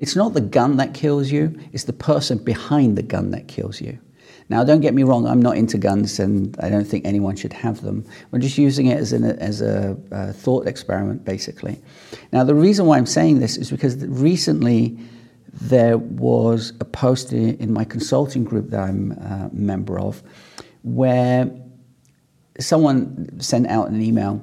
It's not the gun that kills you, it's the person behind the gun that kills you. Now, don't get me wrong, I'm not into guns and I don't think anyone should have them. We're just using it as, an, as a, a thought experiment, basically. Now, the reason why I'm saying this is because recently there was a post in my consulting group that I'm a member of where someone sent out an email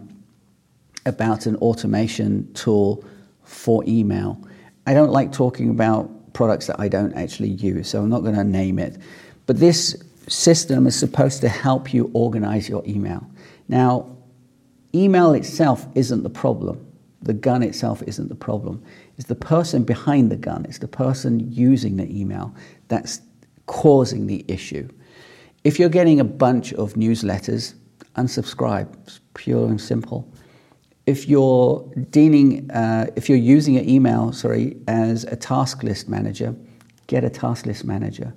about an automation tool for email. I don't like talking about products that I don't actually use, so I'm not going to name it. But this system is supposed to help you organize your email. Now, email itself isn't the problem. The gun itself isn't the problem. It's the person behind the gun, it's the person using the email that's causing the issue. If you're getting a bunch of newsletters, unsubscribe. It's pure and simple. If you're dealing, uh, if you're using an email, sorry, as a task list manager, get a task list manager.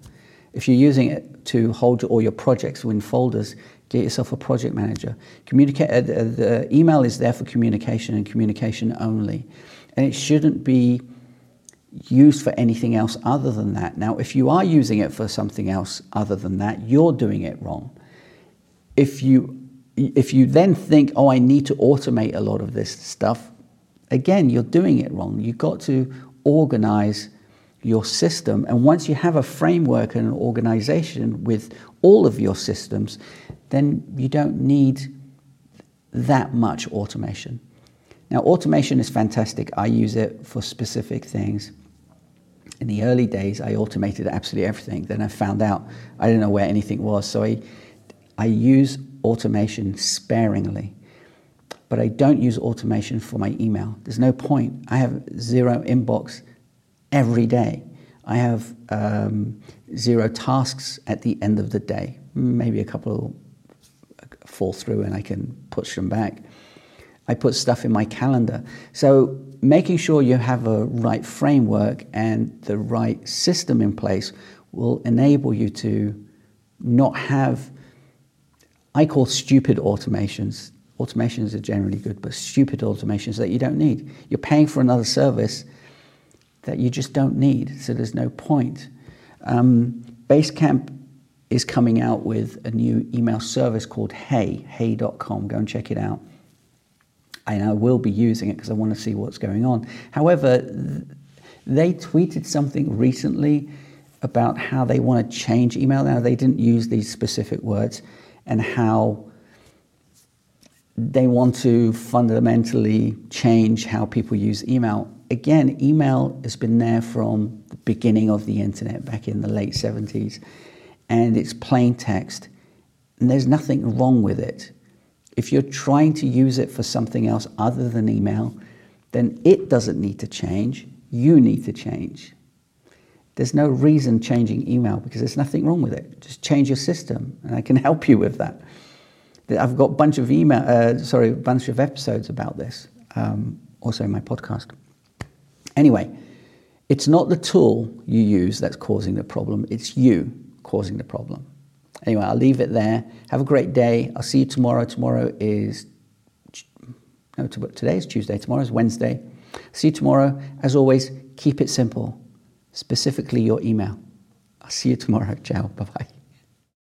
If you're using it to hold all your projects in folders, get yourself a project manager. Communicate. Uh, the email is there for communication and communication only, and it shouldn't be used for anything else other than that. Now, if you are using it for something else other than that, you're doing it wrong. If you if you then think, oh, I need to automate a lot of this stuff, again, you're doing it wrong. You've got to organize your system. And once you have a framework and an organization with all of your systems, then you don't need that much automation. Now, automation is fantastic. I use it for specific things. In the early days, I automated absolutely everything. Then I found out I didn't know where anything was. So I, I use automation sparingly. But I don't use automation for my email. There's no point. I have zero inbox every day. I have um, zero tasks at the end of the day. Maybe a couple fall through and I can push them back. I put stuff in my calendar. So making sure you have a right framework and the right system in place will enable you to not have, I call stupid automations. Automations are generally good, but stupid automations that you don't need. You're paying for another service that you just don't need, so there's no point. Um, Basecamp is coming out with a new email service called Hey, hey.com. Go and check it out. And I will be using it because I want to see what's going on. However, they tweeted something recently about how they want to change email. Now, they didn't use these specific words, and how they want to fundamentally change how people use email again, email has been there from the beginning of the internet back in the late 70s, and it's plain text, and there's nothing wrong with it. If you're trying to use it for something else other than email, then it doesn't need to change, you need to change. There's no reason changing email because there's nothing wrong with it. Just change your system, and I can help you with that. I've got a bunch of email, uh, sorry, a bunch of episodes about this, um, also in my podcast. Anyway, it's not the tool you use that's causing the problem, it's you causing the problem. Anyway, I'll leave it there. Have a great day. I'll see you tomorrow. Tomorrow is, no, today is Tuesday. Tomorrow is Wednesday. See you tomorrow. As always, keep it simple, specifically your email. I'll see you tomorrow. Ciao. Bye bye.